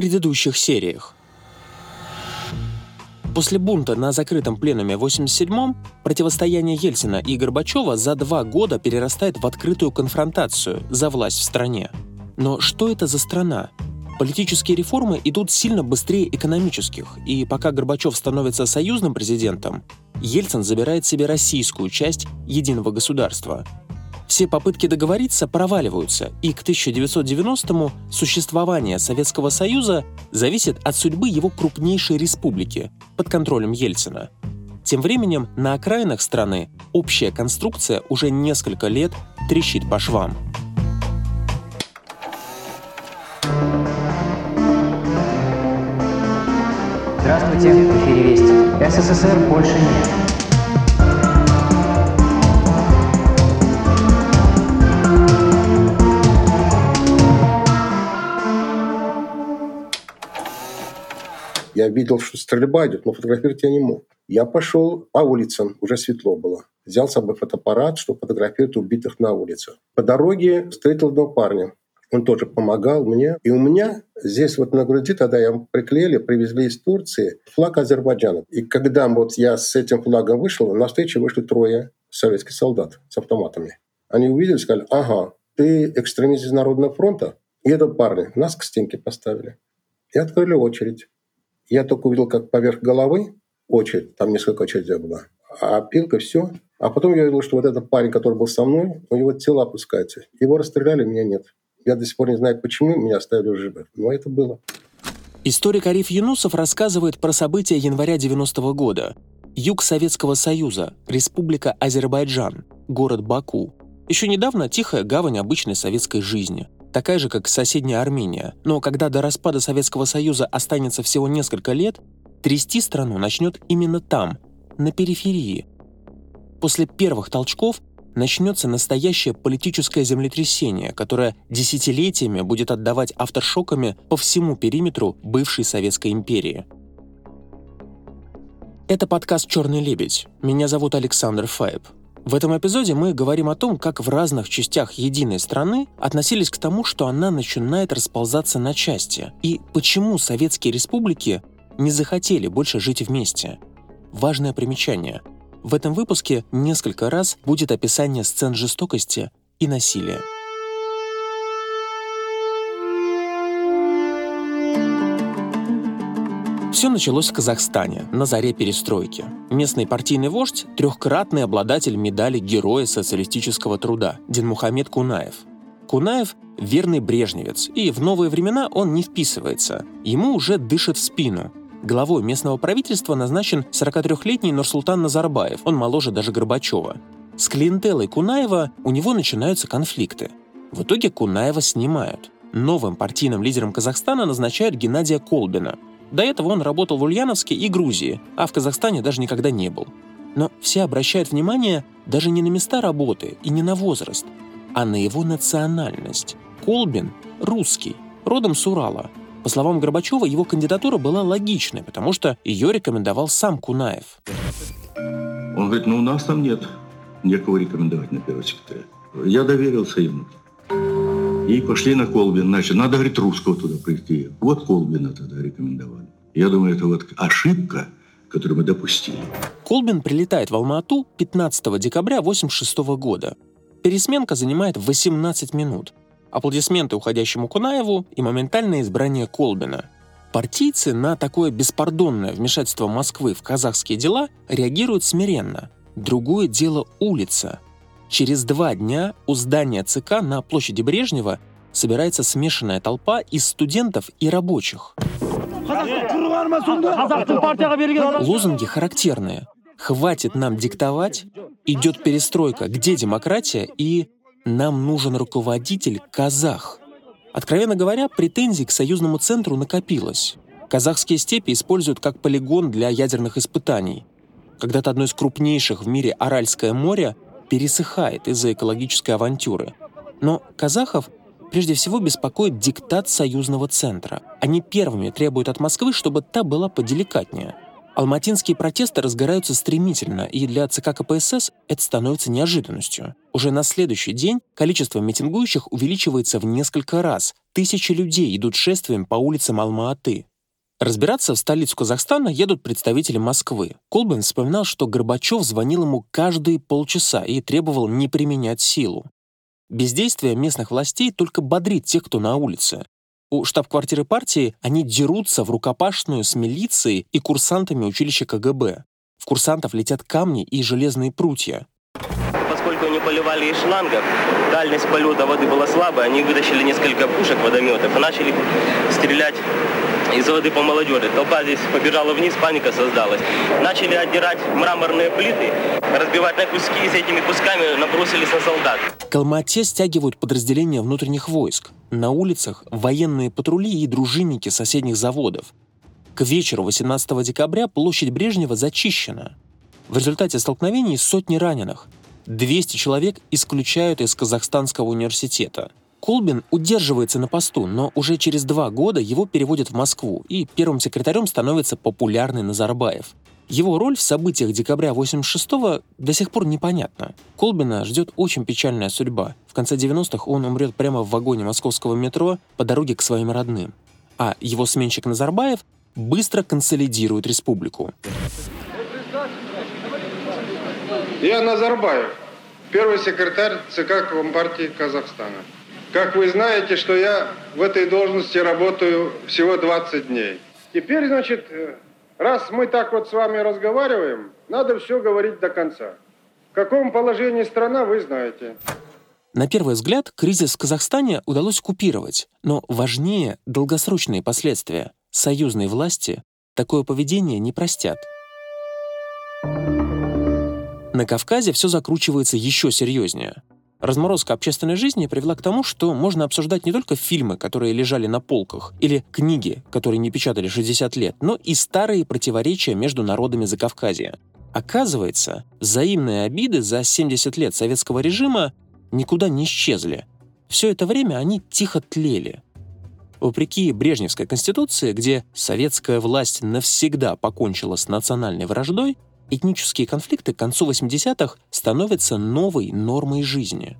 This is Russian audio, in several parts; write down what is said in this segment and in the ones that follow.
предыдущих сериях. После бунта на закрытом пленуме в 87-м противостояние Ельцина и Горбачева за два года перерастает в открытую конфронтацию за власть в стране. Но что это за страна? Политические реформы идут сильно быстрее экономических, и пока Горбачев становится союзным президентом, Ельцин забирает себе российскую часть единого государства. Все попытки договориться проваливаются, и к 1990-му существование Советского Союза зависит от судьбы его крупнейшей республики под контролем Ельцина. Тем временем на окраинах страны общая конструкция уже несколько лет трещит по швам. Здравствуйте, в эфире Вести. СССР больше нет. Я видел, что стрельба идет, но фотографировать я не мог. Я пошел по улицам, уже светло было. Взял с собой фотоаппарат, чтобы фотографировать убитых на улице. По дороге встретил одного парня. Он тоже помогал мне. И у меня здесь вот на груди тогда я приклеили, привезли из Турции флаг Азербайджана. И когда вот я с этим флагом вышел, на встречу вышли трое советских солдат с автоматами. Они увидели, сказали, ага, ты экстремист из Народного фронта? И это парни. Нас к стенке поставили. И открыли очередь. Я только увидел, как поверх головы очередь, там несколько очередей было, а пилка все. А потом я увидел, что вот этот парень, который был со мной, у него тело опускается. Его расстреляли, меня нет. Я до сих пор не знаю, почему меня оставили живых, но это было. Историк Ариф Юнусов рассказывает про события января 90 -го года. Юг Советского Союза, Республика Азербайджан, город Баку. Еще недавно тихая гавань обычной советской жизни. Такая же, как соседняя Армения. Но когда до распада Советского Союза останется всего несколько лет, трясти страну начнет именно там, на периферии. После первых толчков начнется настоящее политическое землетрясение, которое десятилетиями будет отдавать авторшоками по всему периметру бывшей Советской империи. Это подкаст «Черный лебедь». Меня зовут Александр Файб. В этом эпизоде мы говорим о том, как в разных частях единой страны относились к тому, что она начинает расползаться на части, и почему советские республики не захотели больше жить вместе. Важное примечание – в этом выпуске несколько раз будет описание сцен жестокости и насилия. Все началось в Казахстане, на заре перестройки. Местный партийный вождь – трехкратный обладатель медали Героя социалистического труда Динмухамед Кунаев. Кунаев – верный брежневец, и в новые времена он не вписывается. Ему уже дышит в спину, Главой местного правительства назначен 43-летний Нурсултан Назарбаев, он моложе даже Горбачева. С клиентелой Кунаева у него начинаются конфликты. В итоге Кунаева снимают. Новым партийным лидером Казахстана назначают Геннадия Колбина. До этого он работал в Ульяновске и Грузии, а в Казахстане даже никогда не был. Но все обращают внимание даже не на места работы и не на возраст, а на его национальность. Колбин – русский, родом с Урала – по словам Горбачева, его кандидатура была логичной, потому что ее рекомендовал сам Кунаев. Он говорит, ну у нас там нет некого рекомендовать на первого секретаря. Я доверился ему. И пошли на Колбин. Значит, надо, говорит, русского туда прийти. Вот Колбина тогда рекомендовали. Я думаю, это вот ошибка, которую мы допустили. Колбин прилетает в Алма-Ату 15 декабря 1986 года. Пересменка занимает 18 минут аплодисменты уходящему Кунаеву и моментальное избрание Колбина. Партийцы на такое беспардонное вмешательство Москвы в казахские дела реагируют смиренно. Другое дело улица. Через два дня у здания ЦК на площади Брежнева собирается смешанная толпа из студентов и рабочих. Лозунги характерные. «Хватит нам диктовать», «Идет перестройка», «Где демократия?» и нам нужен руководитель казах. Откровенно говоря, претензий к союзному центру накопилось. Казахские степи используют как полигон для ядерных испытаний. Когда-то одно из крупнейших в мире Аральское море пересыхает из-за экологической авантюры. Но казахов прежде всего беспокоит диктат союзного центра. Они первыми требуют от Москвы, чтобы та была поделикатнее. Алматинские протесты разгораются стремительно, и для ЦК КПСС это становится неожиданностью. Уже на следующий день количество митингующих увеличивается в несколько раз. Тысячи людей идут шествием по улицам Алма-Аты. Разбираться в столицу Казахстана едут представители Москвы. Колбин вспоминал, что Горбачев звонил ему каждые полчаса и требовал не применять силу. Бездействие местных властей только бодрит тех, кто на улице. У штаб-квартиры партии они дерутся в рукопашную с милицией и курсантами училища КГБ. В курсантов летят камни и железные прутья. Поскольку они поливали из шлангов, дальность полета воды была слабая, они вытащили несколько пушек, водометов и начали стрелять из воды по молодежи. Толпа здесь побежала вниз, паника создалась. Начали отдирать мраморные плиты, разбивать на куски, и с этими кусками набросились на солдат. К Алмате стягивают подразделения внутренних войск. На улицах военные патрули и дружинники соседних заводов. К вечеру 18 декабря площадь Брежнева зачищена. В результате столкновений сотни раненых. 200 человек исключают из Казахстанского университета. Колбин удерживается на посту, но уже через два года его переводят в Москву, и первым секретарем становится популярный Назарбаев. Его роль в событиях декабря 86-го до сих пор непонятна. Колбина ждет очень печальная судьба. В конце 90-х он умрет прямо в вагоне московского метро по дороге к своим родным. А его сменщик Назарбаев быстро консолидирует республику. Я Назарбаев, первый секретарь ЦК Компартии Казахстана. Как вы знаете, что я в этой должности работаю всего 20 дней. Теперь, значит, э, раз мы так вот с вами разговариваем, надо все говорить до конца. В каком положении страна, вы знаете. На первый взгляд, кризис в Казахстане удалось купировать, но важнее долгосрочные последствия. Союзные власти такое поведение не простят. На Кавказе все закручивается еще серьезнее. Разморозка общественной жизни привела к тому, что можно обсуждать не только фильмы, которые лежали на полках, или книги, которые не печатали 60 лет, но и старые противоречия между народами Закавказья. Оказывается, взаимные обиды за 70 лет советского режима никуда не исчезли. Все это время они тихо тлели. Вопреки Брежневской конституции, где советская власть навсегда покончила с национальной враждой, этнические конфликты к концу 80-х становятся новой нормой жизни.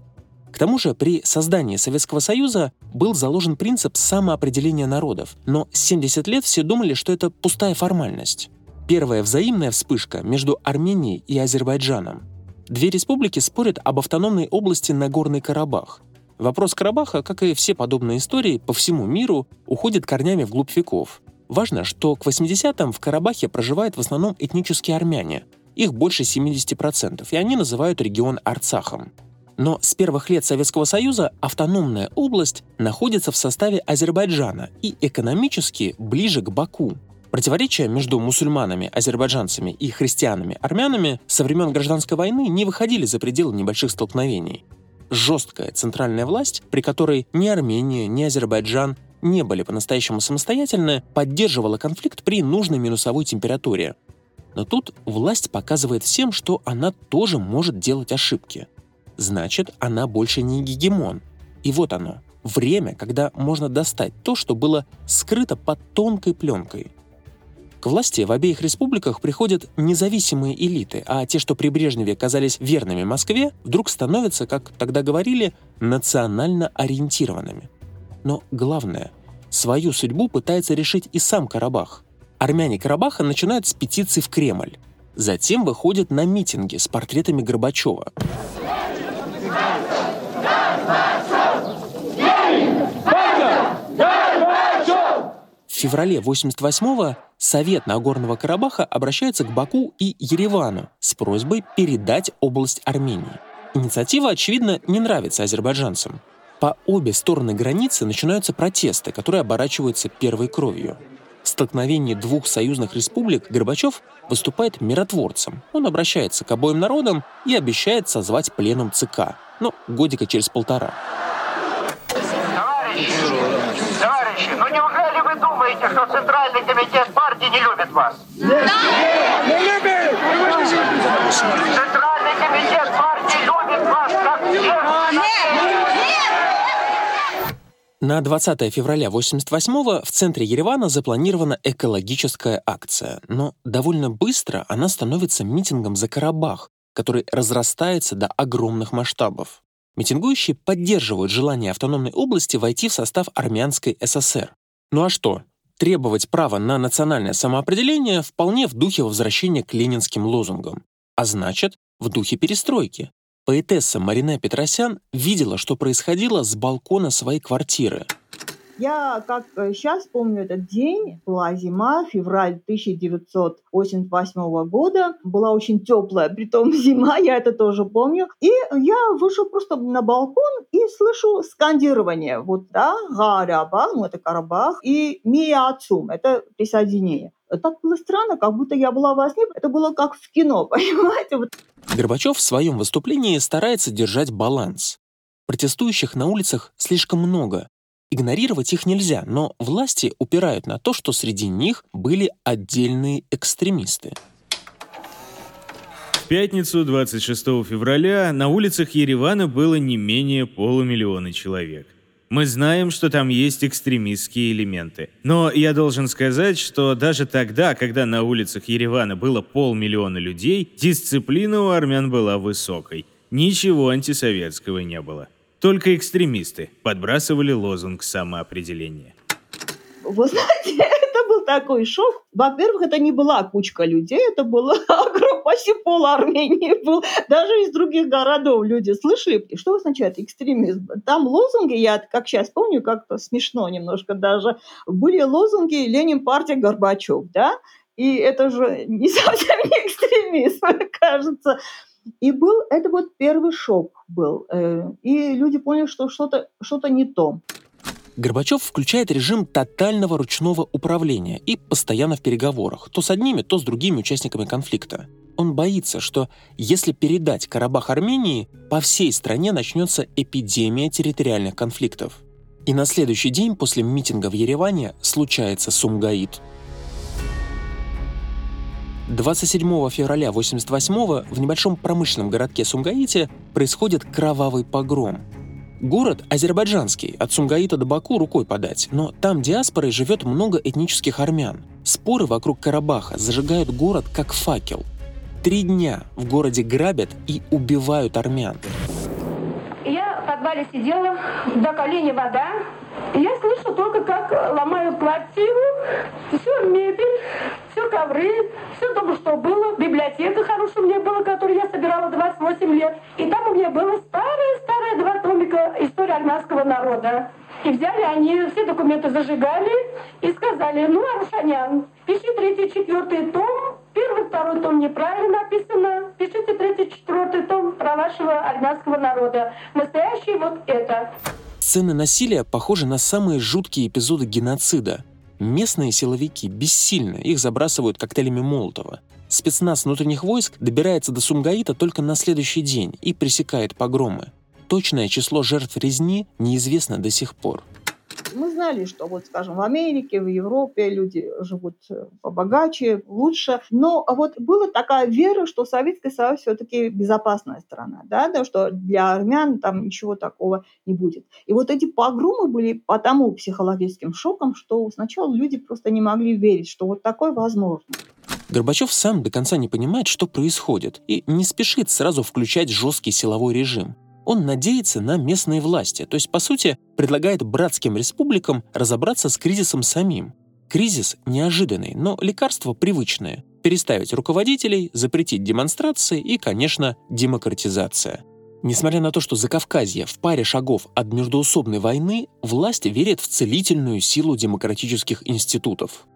К тому же при создании Советского Союза был заложен принцип самоопределения народов, но 70 лет все думали, что это пустая формальность. Первая взаимная вспышка между Арменией и Азербайджаном. Две республики спорят об автономной области Нагорный Карабах. Вопрос Карабаха, как и все подобные истории по всему миру, уходит корнями вглубь веков. Важно, что к 80-м в Карабахе проживают в основном этнические армяне. Их больше 70%, и они называют регион Арцахом. Но с первых лет Советского Союза автономная область находится в составе Азербайджана и экономически ближе к Баку. Противоречия между мусульманами, азербайджанцами и христианами-армянами со времен гражданской войны не выходили за пределы небольших столкновений. Жесткая центральная власть, при которой ни Армения, ни Азербайджан не были по-настоящему самостоятельны, поддерживала конфликт при нужной минусовой температуре. Но тут власть показывает всем, что она тоже может делать ошибки. Значит, она больше не гегемон. И вот оно, время, когда можно достать то, что было скрыто под тонкой пленкой. К власти в обеих республиках приходят независимые элиты, а те, что при Брежневе казались верными Москве, вдруг становятся, как тогда говорили, национально ориентированными – но главное, свою судьбу пытается решить и сам Карабах. Армяне Карабаха начинают с петиции в Кремль. Затем выходят на митинги с портретами Горбачева. В феврале 88-го Совет Нагорного Карабаха обращается к Баку и Еревану с просьбой передать область Армении. Инициатива, очевидно, не нравится азербайджанцам. По обе стороны границы начинаются протесты, которые оборачиваются первой кровью. В столкновении двух союзных республик Горбачев выступает миротворцем. Он обращается к обоим народам и обещает созвать пленум ЦК. Ну, годика через полтора. Товарищи, товарищи, ну неужели вы думаете, что Центральный комитет партии не любит вас? Да! Мы любим! Центральный комитет партии любит вас, как всех! На 20 февраля 88-го в центре Еревана запланирована экологическая акция, но довольно быстро она становится митингом за Карабах, который разрастается до огромных масштабов. Митингующие поддерживают желание автономной области войти в состав армянской ССР. Ну а что? Требовать права на национальное самоопределение вполне в духе возвращения к ленинским лозунгам, а значит, в духе перестройки. Поэтесса Марина Петросян видела, что происходило с балкона своей квартиры. Я как сейчас помню этот день, была зима, февраль 1988 года, была очень теплая, притом зима, я это тоже помню. И я вышел просто на балкон и слышу скандирование. Вот, да, Гарабах, ну это Карабах, и Миацум, это присоединение. Так было странно, как будто я была во сне. Это было как в кино, понимаете? Вот. Горбачев в своем выступлении старается держать баланс. Протестующих на улицах слишком много. Игнорировать их нельзя, но власти упирают на то, что среди них были отдельные экстремисты. В пятницу 26 февраля на улицах Еревана было не менее полумиллиона человек. Мы знаем, что там есть экстремистские элементы. Но я должен сказать, что даже тогда, когда на улицах Еревана было полмиллиона людей, дисциплина у армян была высокой. Ничего антисоветского не было. Только экстремисты подбрасывали лозунг самоопределения. Вы знаете, это был такой шок. Во-первых, это не была кучка людей, это была почти пол Армении был. Даже из других городов люди слышали. И что означает экстремизм? Там лозунги, я как сейчас помню, как-то смешно немножко даже, были лозунги «Ленин, партия, Горбачев», да? И это же не совсем не экстремизм, кажется. И был, это вот первый шок был. Э, и люди поняли, что что-то что не то. Горбачев включает режим тотального ручного управления и постоянно в переговорах, то с одними, то с другими участниками конфликта. Он боится, что если передать Карабах Армении, по всей стране начнется эпидемия территориальных конфликтов. И на следующий день после митинга в Ереване случается Сумгаит. 27 февраля 88 в небольшом промышленном городке Сумгаите происходит кровавый погром – Город азербайджанский, от Сумгаита до Баку рукой подать, но там диаспорой живет много этнических армян. Споры вокруг Карабаха зажигают город как факел. Три дня в городе грабят и убивают армян. Я в подвале сидела, до колени вода. Я слышу только, как ломают квартиру, всю мебель, все ковры, все дома, что было. Библиотека хорошая у меня была, которую я собирала 28 лет. И там у меня было старое-старое два томика «История армянского народа». И взяли они, все документы зажигали и сказали, ну, Арушанян, пиши третий, четвертый том, первый, второй том неправильно написано, пишите третий, четвертый том про вашего армянского народа. Настоящий вот это. Сцены насилия похожи на самые жуткие эпизоды геноцида. Местные силовики бессильны, их забрасывают коктейлями Молотова. Спецназ внутренних войск добирается до Сумгаита только на следующий день и пресекает погромы. Точное число жертв резни неизвестно до сих пор. Мы знали, что вот, скажем, в Америке, в Европе люди живут э, побогаче, лучше. Но вот была такая вера, что Советский Союз все-таки безопасная страна, да, да, что для армян там ничего такого не будет. И вот эти погромы были потому психологическим шоком, что сначала люди просто не могли верить, что вот такое возможно. Горбачев сам до конца не понимает, что происходит, и не спешит сразу включать жесткий силовой режим он надеется на местные власти, то есть, по сути, предлагает братским республикам разобраться с кризисом самим. Кризис неожиданный, но лекарство привычное. Переставить руководителей, запретить демонстрации и, конечно, демократизация. Несмотря на то, что Закавказье в паре шагов от междоусобной войны, власть верит в целительную силу демократических институтов.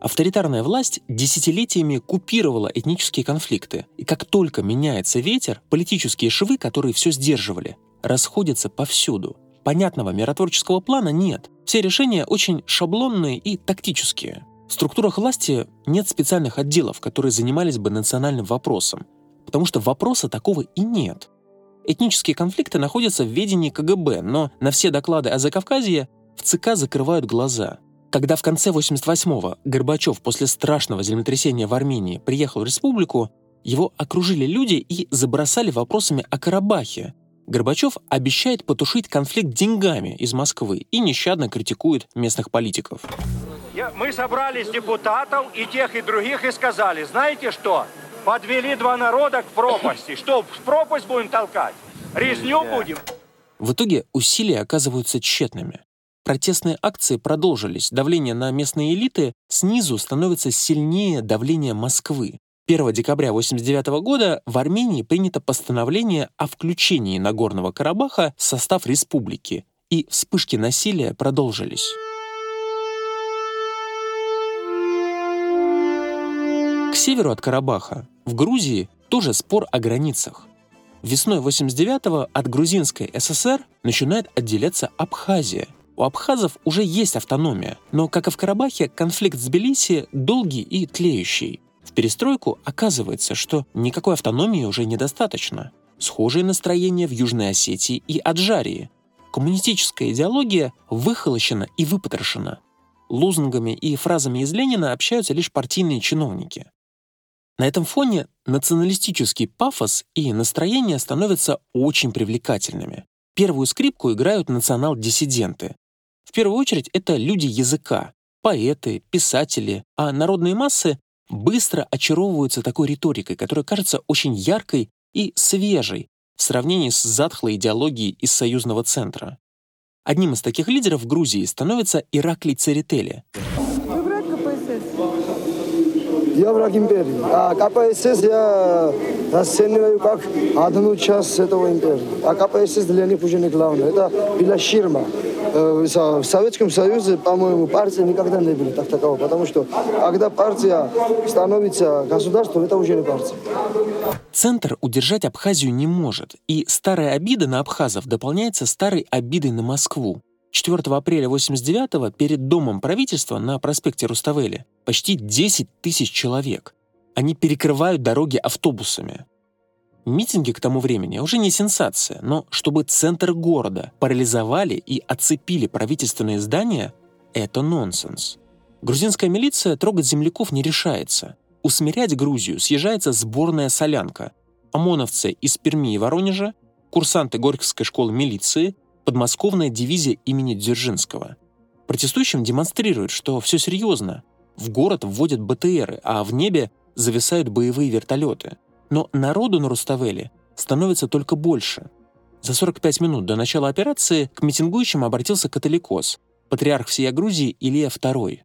Авторитарная власть десятилетиями купировала этнические конфликты, и как только меняется ветер, политические швы, которые все сдерживали, расходятся повсюду. Понятного миротворческого плана нет. Все решения очень шаблонные и тактические. В структурах власти нет специальных отделов, которые занимались бы национальным вопросом, потому что вопроса такого и нет. Этнические конфликты находятся в ведении КГБ, но на все доклады о Закавказье в ЦК закрывают глаза – когда в конце 88-го Горбачев после страшного землетрясения в Армении приехал в республику, его окружили люди и забросали вопросами о Карабахе. Горбачев обещает потушить конфликт деньгами из Москвы и нещадно критикует местных политиков. Мы собрались депутатов и тех, и других и сказали, знаете что, подвели два народа к пропасти. Что, в пропасть будем толкать? Резню будем? В итоге усилия оказываются тщетными. Протестные акции продолжились, давление на местные элиты снизу становится сильнее давления Москвы. 1 декабря 1989 года в Армении принято постановление о включении Нагорного Карабаха в состав республики, и вспышки насилия продолжились. К северу от Карабаха, в Грузии, тоже спор о границах. Весной 89-го от грузинской ССР начинает отделяться Абхазия. У абхазов уже есть автономия, но, как и в Карабахе, конфликт с Тбилиси долгий и тлеющий. В перестройку оказывается, что никакой автономии уже недостаточно. Схожие настроения в Южной Осетии и Аджарии. Коммунистическая идеология выхолощена и выпотрошена. Лозунгами и фразами из Ленина общаются лишь партийные чиновники. На этом фоне националистический пафос и настроение становятся очень привлекательными. Первую скрипку играют национал-диссиденты. Первую очередь это люди языка, поэты, писатели, а народные массы быстро очаровываются такой риторикой, которая кажется очень яркой и свежей в сравнении с затхлой идеологией из союзного центра. Одним из таких лидеров в Грузии становится Ираклий Церетели. Я враг империи. А КПСС я расцениваю как одну часть этого империи. А КПСС для них уже не главное. Это была ширма. Э, в Советском Союзе, по-моему, партии никогда не были так такого, потому что когда партия становится государством, это уже не партия. Центр удержать Абхазию не может, и старая обида на абхазов дополняется старой обидой на Москву. 4 апреля 89 перед домом правительства на проспекте Руставели почти 10 тысяч человек. Они перекрывают дороги автобусами. Митинги к тому времени уже не сенсация, но чтобы центр города парализовали и оцепили правительственные здания — это нонсенс. Грузинская милиция трогать земляков не решается. Усмирять Грузию съезжается сборная солянка. ОМОНовцы из Перми и Воронежа, курсанты Горьковской школы милиции — подмосковная дивизия имени Дзержинского. Протестующим демонстрируют, что все серьезно. В город вводят БТРы, а в небе зависают боевые вертолеты. Но народу на Руставеле становится только больше. За 45 минут до начала операции к митингующим обратился католикос, патриарх всей Грузии Илья II.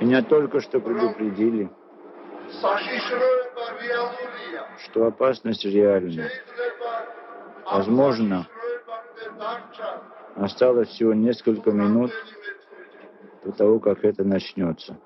Меня только что предупредили, что опасность реальна. Возможно, осталось всего несколько минут до того, как это начнется.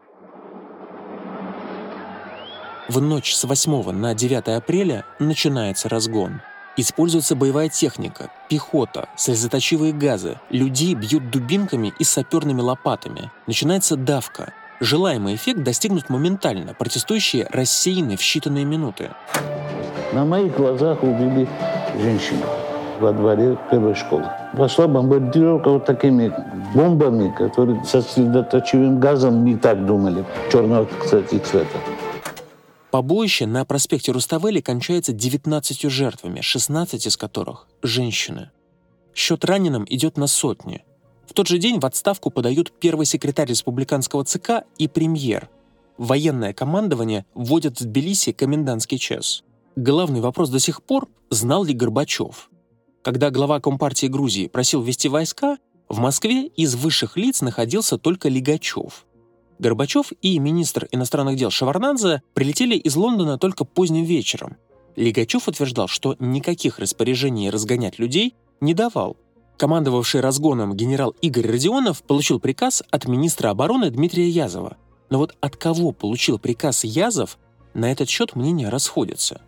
В ночь с 8 на 9 апреля начинается разгон. Используется боевая техника, пехота, слезоточивые газы, людей бьют дубинками и саперными лопатами. Начинается давка, Желаемый эффект достигнут моментально, протестующие рассеяны в считанные минуты. На моих глазах убили женщину во дворе первой школы. Пошла бомбардировка вот такими бомбами, которые со сосредоточивым газом не так думали, черного, кстати, цвета. Побоище на проспекте Руставели кончается 19 жертвами, 16 из которых – женщины. Счет раненым идет на сотни. В тот же день в отставку подают первый секретарь республиканского ЦК и премьер. Военное командование вводит в Тбилиси комендантский час. Главный вопрос до сих пор – знал ли Горбачев? Когда глава Компартии Грузии просил ввести войска, в Москве из высших лиц находился только Лигачев. Горбачев и министр иностранных дел Шеварнадзе прилетели из Лондона только поздним вечером. Лигачев утверждал, что никаких распоряжений разгонять людей не давал – Командовавший разгоном генерал Игорь Родионов получил приказ от министра обороны Дмитрия Язова. Но вот от кого получил приказ Язов, на этот счет мнения расходятся.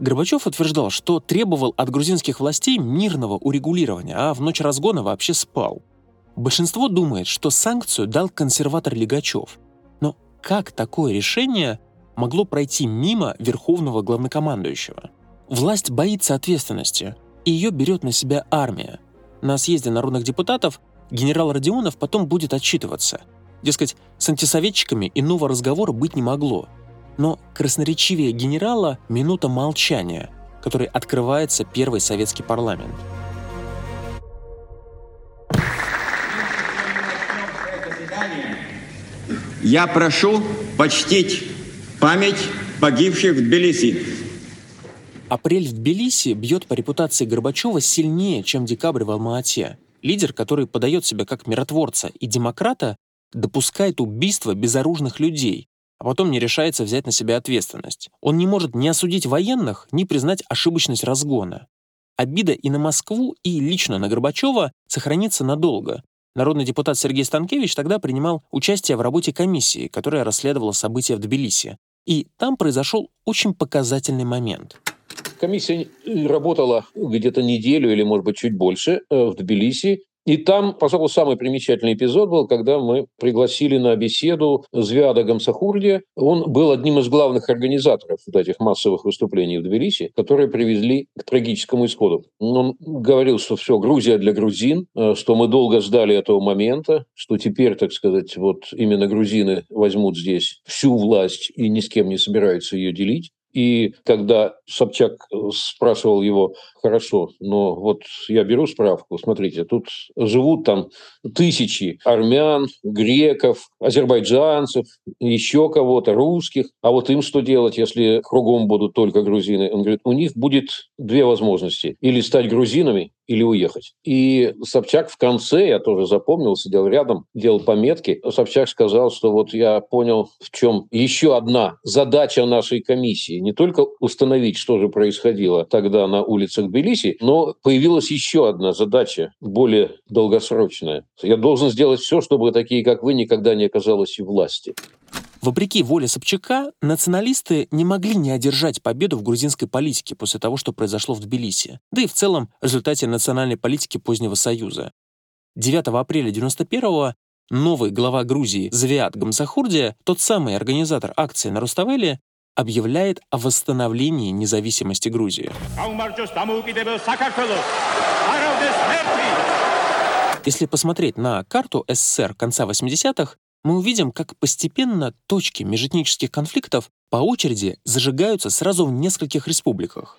Горбачев утверждал, что требовал от грузинских властей мирного урегулирования, а в ночь разгона вообще спал. Большинство думает, что санкцию дал консерватор Лигачев. Но как такое решение могло пройти мимо верховного главнокомандующего? Власть боится ответственности, и ее берет на себя армия – на съезде народных депутатов генерал Родионов потом будет отчитываться. Дескать, с антисоветчиками иного разговора быть не могло. Но красноречивее генерала — минута молчания, которой открывается первый советский парламент. Я прошу почтить память погибших в Тбилиси. Апрель в Тбилиси бьет по репутации Горбачева сильнее, чем декабрь в Алма-Ате. Лидер, который подает себя как миротворца и демократа, допускает убийство безоружных людей, а потом не решается взять на себя ответственность. Он не может ни осудить военных, ни признать ошибочность разгона. Обида и на Москву, и лично на Горбачева сохранится надолго. Народный депутат Сергей Станкевич тогда принимал участие в работе комиссии, которая расследовала события в Тбилиси. И там произошел очень показательный момент. Комиссия работала где-то неделю или, может быть, чуть больше э, в Тбилиси. И там, пожалуй, самый примечательный эпизод был, когда мы пригласили на беседу Звяда Гамсахурди. Он был одним из главных организаторов вот этих массовых выступлений в Тбилиси, которые привезли к трагическому исходу. Он говорил, что все, Грузия для грузин, э, что мы долго ждали этого момента, что теперь, так сказать, вот именно грузины возьмут здесь всю власть и ни с кем не собираются ее делить. И когда Собчак э, спрашивал его, хорошо, но вот я беру справку, смотрите, тут живут там тысячи армян, греков, азербайджанцев, еще кого-то, русских, а вот им что делать, если кругом будут только грузины? Он говорит, у них будет две возможности, или стать грузинами, или уехать. И Собчак в конце, я тоже запомнил, сидел рядом, делал пометки. Собчак сказал, что вот я понял, в чем еще одна задача нашей комиссии. Не только установить, что же происходило тогда на улицах Тбилиси, но появилась еще одна задача, более долгосрочная. Я должен сделать все, чтобы такие, как вы, никогда не оказалось у власти. Вопреки воле Собчака, националисты не могли не одержать победу в грузинской политике после того, что произошло в Тбилиси, да и в целом в результате национальной политики позднего Союза. 9 апреля 91-го новый глава Грузии Завиат Гамсахурдия, тот самый организатор акции на Руставеле, объявляет о восстановлении независимости Грузии. Если посмотреть на карту СССР конца 80-х, мы увидим, как постепенно точки межэтнических конфликтов по очереди зажигаются сразу в нескольких республиках.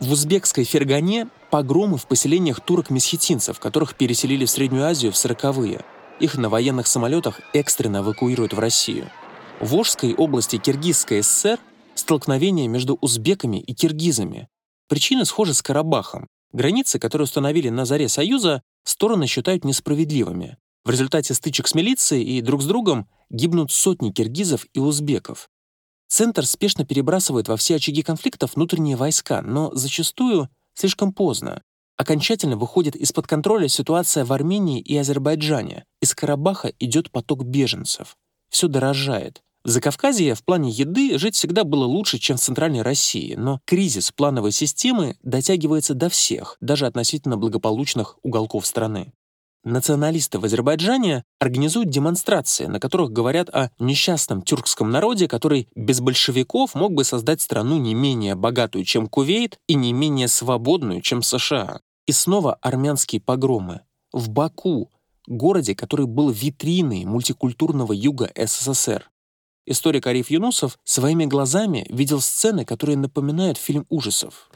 В узбекской Фергане погромы в поселениях турок-месхетинцев, которых переселили в Среднюю Азию в 40-е. Их на военных самолетах экстренно эвакуируют в Россию. В Волжской области Киргизской ССР столкновение между узбеками и киргизами. Причины схожи с Карабахом. Границы, которые установили на заре Союза, стороны считают несправедливыми. В результате стычек с милицией и друг с другом гибнут сотни киргизов и узбеков. Центр спешно перебрасывает во все очаги конфликтов внутренние войска, но зачастую слишком поздно. Окончательно выходит из-под контроля ситуация в Армении и Азербайджане. Из Карабаха идет поток беженцев. Все дорожает. В Закавказье в плане еды жить всегда было лучше, чем в Центральной России, но кризис плановой системы дотягивается до всех, даже относительно благополучных уголков страны. Националисты в Азербайджане организуют демонстрации, на которых говорят о несчастном тюркском народе, который без большевиков мог бы создать страну не менее богатую, чем Кувейт, и не менее свободную, чем США. И снова армянские погромы. В Баку, городе, который был витриной мультикультурного юга СССР. Историк Ариф Юнусов своими глазами видел сцены, которые напоминают фильм ужасов.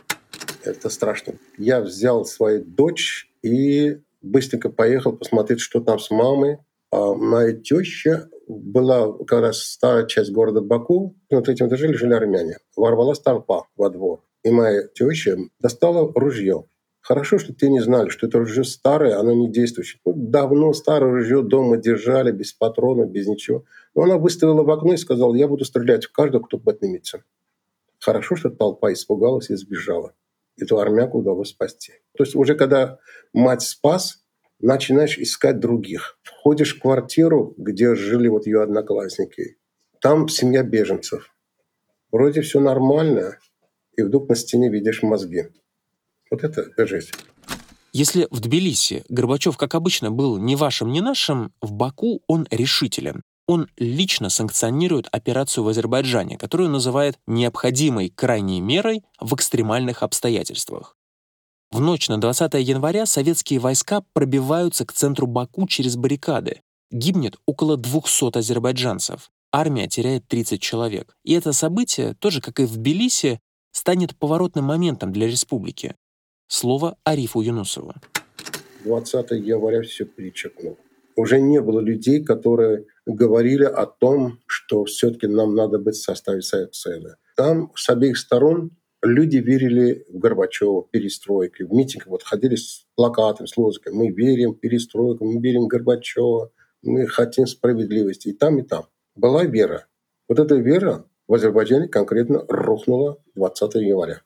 Это страшно. Я взял свою дочь и быстренько поехал посмотреть, что там с мамой. А моя теща была как раз старая часть города Баку. На третьем этаже жили армяне. Ворвалась толпа во двор. И моя теща достала ружье. Хорошо, что те не знали, что это ружье старое, оно не действующее. Ну, давно старое ружье дома держали, без патронов, без ничего. Но она выставила в окно и сказала, я буду стрелять в каждого, кто поднимется. Хорошо, что толпа испугалась и сбежала эту армяку удалось спасти. То есть уже когда мать спас, начинаешь искать других. Входишь в квартиру, где жили вот ее одноклассники. Там семья беженцев. Вроде все нормально, и вдруг на стене видишь мозги. Вот это жизнь. Если в Тбилиси Горбачев, как обычно, был ни вашим, ни нашим, в Баку он решителен. Он лично санкционирует операцию в Азербайджане, которую называет необходимой крайней мерой в экстремальных обстоятельствах. В ночь на 20 января советские войска пробиваются к центру Баку через баррикады. Гибнет около 200 азербайджанцев. армия теряет 30 человек. И это событие, тоже как и в Тбилиси, станет поворотным моментом для республики. Слово Арифу Юнусову. 20 января все перечеркнул. Уже не было людей, которые говорили о том, что все-таки нам надо быть в составе Союза. Там с обеих сторон люди верили в Горбачева, перестройки. В митинг вот ходили с плакатами, с лозунгами. Мы верим в перестройку, мы верим в Горбачева, мы хотим справедливости. И там, и там. Была вера. Вот эта вера в Азербайджане конкретно рухнула 20 января.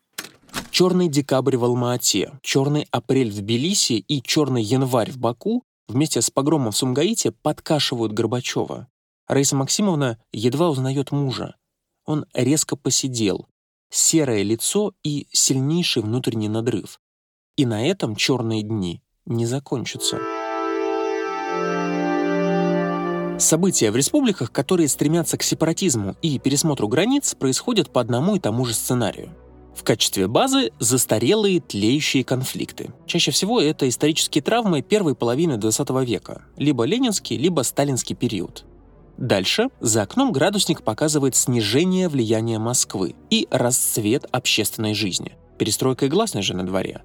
Черный декабрь в Алма-Ате, черный апрель в Тбилиси и черный январь в Баку вместе с погромом в Сумгаите подкашивают Горбачева. Раиса Максимовна едва узнает мужа. Он резко посидел, серое лицо и сильнейший внутренний надрыв. И на этом черные дни не закончатся. События в республиках, которые стремятся к сепаратизму и пересмотру границ, происходят по одному и тому же сценарию. В качестве базы застарелые тлеющие конфликты. Чаще всего это исторические травмы первой половины XX века, либо ленинский, либо сталинский период. Дальше за окном градусник показывает снижение влияния Москвы и расцвет общественной жизни. Перестройка и гласность же на дворе.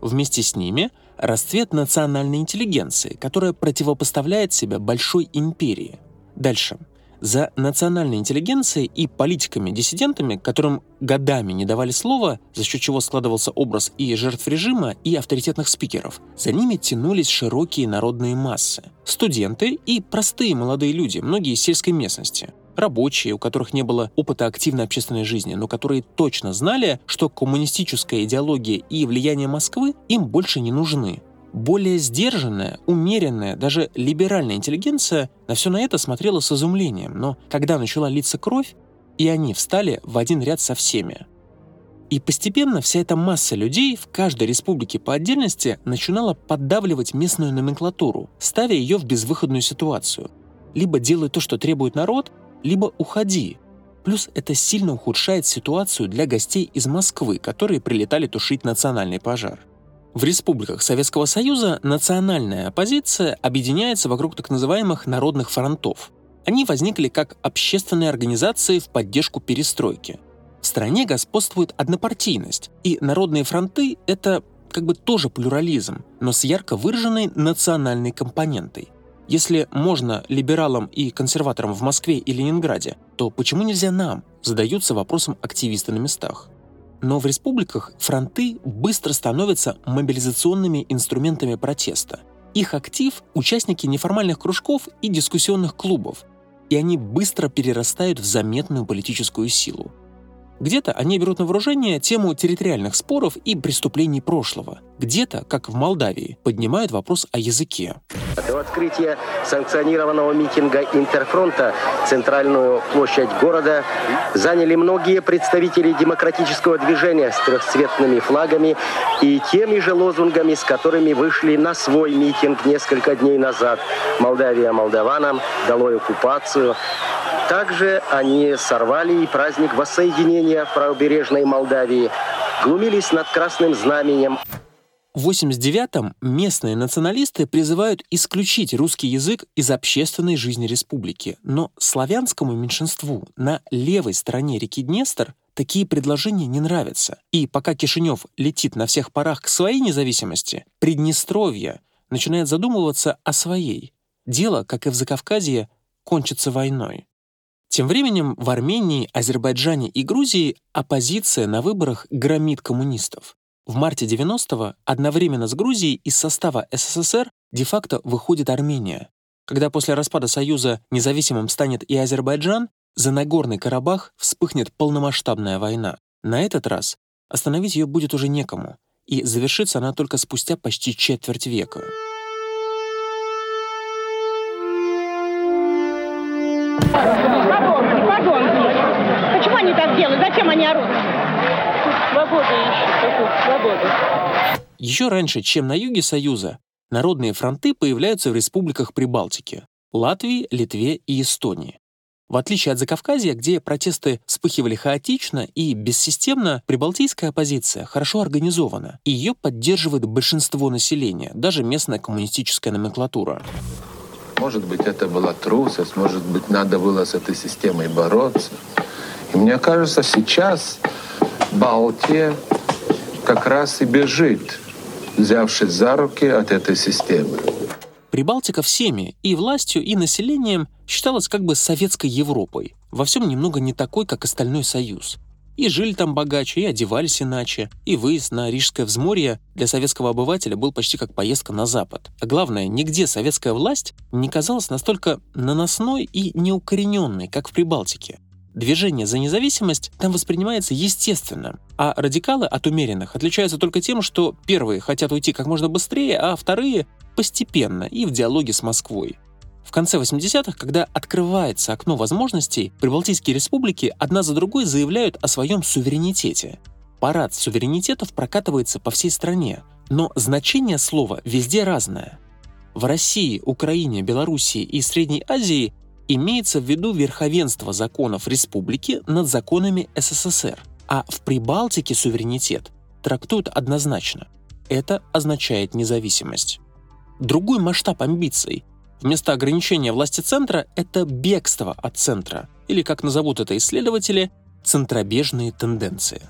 Вместе с ними расцвет национальной интеллигенции, которая противопоставляет себя большой империи. Дальше за национальной интеллигенцией и политиками-диссидентами, которым годами не давали слова, за счет чего складывался образ и жертв режима, и авторитетных спикеров. За ними тянулись широкие народные массы. Студенты и простые молодые люди, многие из сельской местности. Рабочие, у которых не было опыта активной общественной жизни, но которые точно знали, что коммунистическая идеология и влияние Москвы им больше не нужны, более сдержанная, умеренная, даже либеральная интеллигенция на все на это смотрела с изумлением, но когда начала литься кровь, и они встали в один ряд со всеми. И постепенно вся эта масса людей в каждой республике по отдельности начинала поддавливать местную номенклатуру, ставя ее в безвыходную ситуацию. Либо делай то, что требует народ, либо уходи. Плюс это сильно ухудшает ситуацию для гостей из Москвы, которые прилетали тушить национальный пожар. В республиках Советского Союза национальная оппозиция объединяется вокруг так называемых народных фронтов. Они возникли как общественные организации в поддержку перестройки. В стране господствует однопартийность, и народные фронты — это как бы тоже плюрализм, но с ярко выраженной национальной компонентой. Если можно либералам и консерваторам в Москве и Ленинграде, то почему нельзя нам? Задаются вопросом активисты на местах. Но в республиках фронты быстро становятся мобилизационными инструментами протеста. Их актив – участники неформальных кружков и дискуссионных клубов, и они быстро перерастают в заметную политическую силу. Где-то они берут на вооружение тему территориальных споров и преступлений прошлого. Где-то, как в Молдавии, поднимают вопрос о языке. До открытия санкционированного митинга Интерфронта центральную площадь города заняли многие представители демократического движения с трехцветными флагами и теми же лозунгами, с которыми вышли на свой митинг несколько дней назад. Молдавия молдаванам, долой оккупацию. Также они сорвали и праздник воссоединения в правобережной Молдавии, глумились над красным знаменем. В 89-м местные националисты призывают исключить русский язык из общественной жизни республики, но славянскому меньшинству на левой стороне реки Днестр такие предложения не нравятся. И пока Кишинев летит на всех парах к своей независимости, Приднестровье начинает задумываться о своей. Дело, как и в Закавказье, кончится войной. Тем временем в Армении, Азербайджане и Грузии оппозиция на выборах громит коммунистов. В марте 90-го одновременно с Грузией из состава СССР де-факто выходит Армения. Когда после распада Союза независимым станет и Азербайджан, за Нагорный Карабах вспыхнет полномасштабная война. На этот раз остановить ее будет уже некому, и завершится она только спустя почти четверть века. Они так делают? Зачем они орут? Свободу ищут, свободу. Еще раньше, чем на юге Союза, народные фронты появляются в республиках Прибалтики — Латвии, Литве и Эстонии. В отличие от Закавказья, где протесты вспыхивали хаотично и бессистемно, прибалтийская оппозиция хорошо организована, и ее поддерживает большинство населения, даже местная коммунистическая номенклатура. Может быть, это была трусость, может быть, надо было с этой системой бороться. И мне кажется, сейчас Балтия как раз и бежит, взявшись за руки от этой системы. Прибалтика всеми, и властью, и населением, считалась как бы советской Европой, во всем немного не такой, как остальной Союз. И жили там богаче, и одевались иначе, и выезд на Рижское взморье для советского обывателя был почти как поездка на Запад. А главное, нигде советская власть не казалась настолько наносной и неукорененной, как в Прибалтике. Движение за независимость там воспринимается естественно, а радикалы от умеренных отличаются только тем, что первые хотят уйти как можно быстрее, а вторые постепенно и в диалоге с Москвой. В конце 80-х, когда открывается окно возможностей, прибалтийские республики одна за другой заявляют о своем суверенитете. Парад суверенитетов прокатывается по всей стране, но значение слова везде разное. В России, Украине, Белоруссии и Средней Азии имеется в виду верховенство законов республики над законами СССР, а в Прибалтике суверенитет трактуют однозначно. Это означает независимость. Другой масштаб амбиций. Вместо ограничения власти центра – это бегство от центра, или, как назовут это исследователи, центробежные тенденции.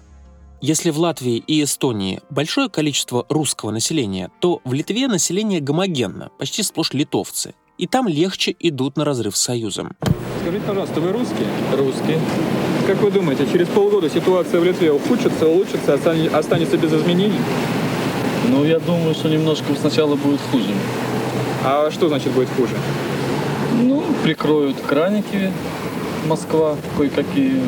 Если в Латвии и Эстонии большое количество русского населения, то в Литве население гомогенно, почти сплошь литовцы, и там легче идут на разрыв с Союзом. Скажите, пожалуйста, вы русские? Русские. Как вы думаете, через полгода ситуация в Литве ухудшится, улучшится, останется без изменений? Ну, я думаю, что немножко сначала будет хуже. А что значит будет хуже? Ну, прикроют краники Москва, кое-какие.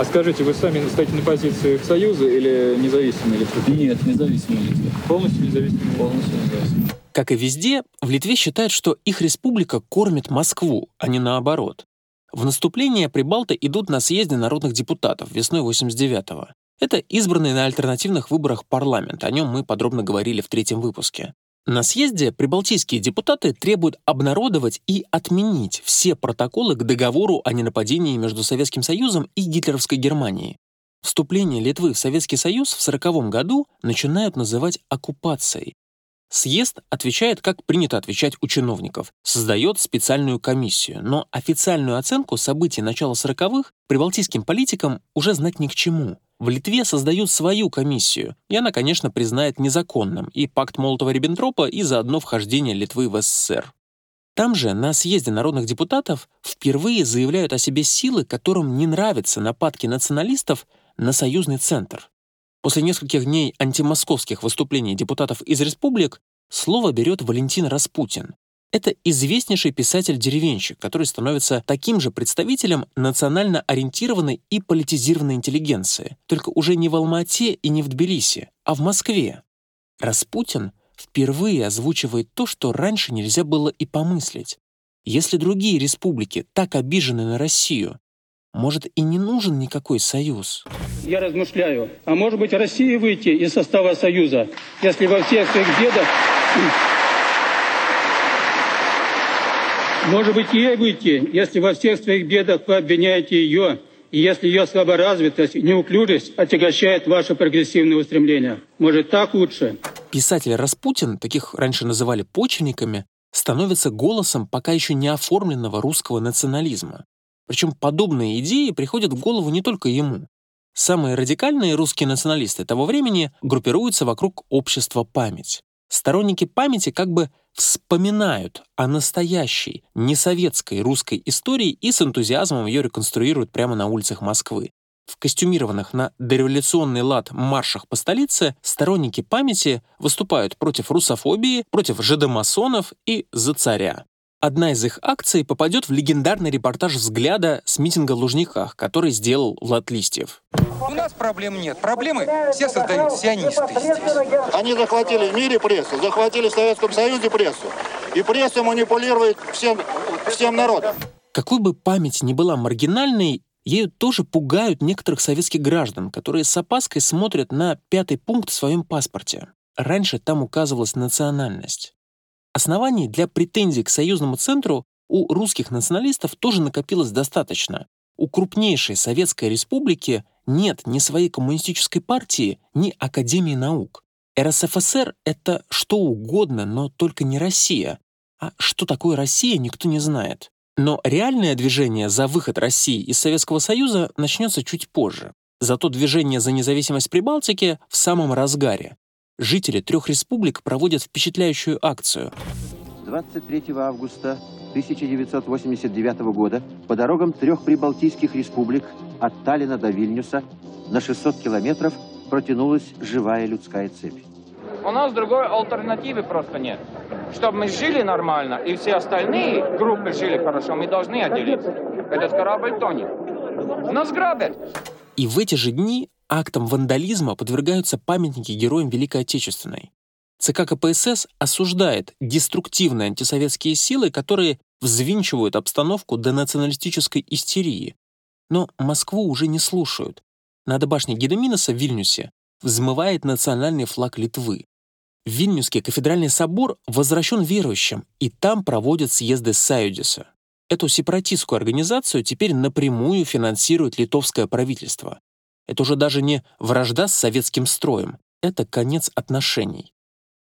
А скажите, вы сами стоите на позиции Союза или независимой Литвы? Нет, независимой Литвы. Полностью независимой? Полностью независимой. Как и везде, в Литве считают, что их республика кормит Москву, а не наоборот. В наступление прибалты идут на съезде народных депутатов весной 89-го. Это избранный на альтернативных выборах парламент, о нем мы подробно говорили в третьем выпуске. На съезде прибалтийские депутаты требуют обнародовать и отменить все протоколы к договору о ненападении между Советским Союзом и гитлеровской Германией. Вступление Литвы в Советский Союз в 1940 году начинают называть оккупацией. Съезд отвечает, как принято отвечать у чиновников, создает специальную комиссию, но официальную оценку событий начала 40-х прибалтийским политикам уже знать ни к чему — в Литве создают свою комиссию, и она, конечно, признает незаконным и пакт Молотова-Риббентропа, и заодно вхождение Литвы в СССР. Там же, на съезде народных депутатов, впервые заявляют о себе силы, которым не нравятся нападки националистов на союзный центр. После нескольких дней антимосковских выступлений депутатов из республик слово берет Валентин Распутин, это известнейший писатель-деревенщик, который становится таким же представителем национально ориентированной и политизированной интеллигенции, только уже не в Алмате и не в Тбилиси, а в Москве. Распутин впервые озвучивает то, что раньше нельзя было и помыслить. Если другие республики так обижены на Россию, может и не нужен никакой союз. Я размышляю, а может быть России выйти из состава союза, если во всех своих бедах Может быть, ей выйти, если во всех своих бедах вы обвиняете ее, и если ее слаборазвитость неуклюжесть отягощает ваше прогрессивное устремление. Может, так лучше? Писатель Распутин, таких раньше называли почвенниками, становится голосом пока еще не оформленного русского национализма. Причем подобные идеи приходят в голову не только ему. Самые радикальные русские националисты того времени группируются вокруг общества «Память». Сторонники памяти как бы вспоминают о настоящей, несоветской русской истории и с энтузиазмом ее реконструируют прямо на улицах Москвы. В костюмированных на дореволюционный лад маршах по столице сторонники памяти выступают против русофобии, против жидомасонов и за царя. Одна из их акций попадет в легендарный репортаж «Взгляда» с митинга в Лужниках, который сделал Влад Листьев. У нас проблем нет. Проблемы все создают сионисты здесь. Они захватили в мире прессу, захватили в Советском Союзе прессу. И пресса манипулирует всем, всем народом. Какой бы память ни была маргинальной, ею тоже пугают некоторых советских граждан, которые с опаской смотрят на пятый пункт в своем паспорте. Раньше там указывалась национальность. Оснований для претензий к союзному центру у русских националистов тоже накопилось достаточно. У крупнейшей Советской Республики нет ни своей коммунистической партии, ни Академии наук. РСФСР — это что угодно, но только не Россия. А что такое Россия, никто не знает. Но реальное движение за выход России из Советского Союза начнется чуть позже. Зато движение за независимость Прибалтики в самом разгаре. Жители трех республик проводят впечатляющую акцию. 23 августа 1989 года по дорогам трех прибалтийских республик от Таллина до Вильнюса на 600 километров протянулась живая людская цепь. У нас другой альтернативы просто нет. Чтобы мы жили нормально, и все остальные группы жили хорошо, мы должны отделиться. Этот корабль тонет. Нас грабят. И в эти же дни актам вандализма подвергаются памятники героям Великой Отечественной. ЦК КПСС осуждает деструктивные антисоветские силы, которые взвинчивают обстановку до националистической истерии. Но Москву уже не слушают. Над башней Гедеминоса в Вильнюсе взмывает национальный флаг Литвы. Вильнюсский кафедральный собор возвращен верующим, и там проводят съезды Саюдиса. Эту сепаратистскую организацию теперь напрямую финансирует литовское правительство. Это уже даже не вражда с советским строем, это конец отношений.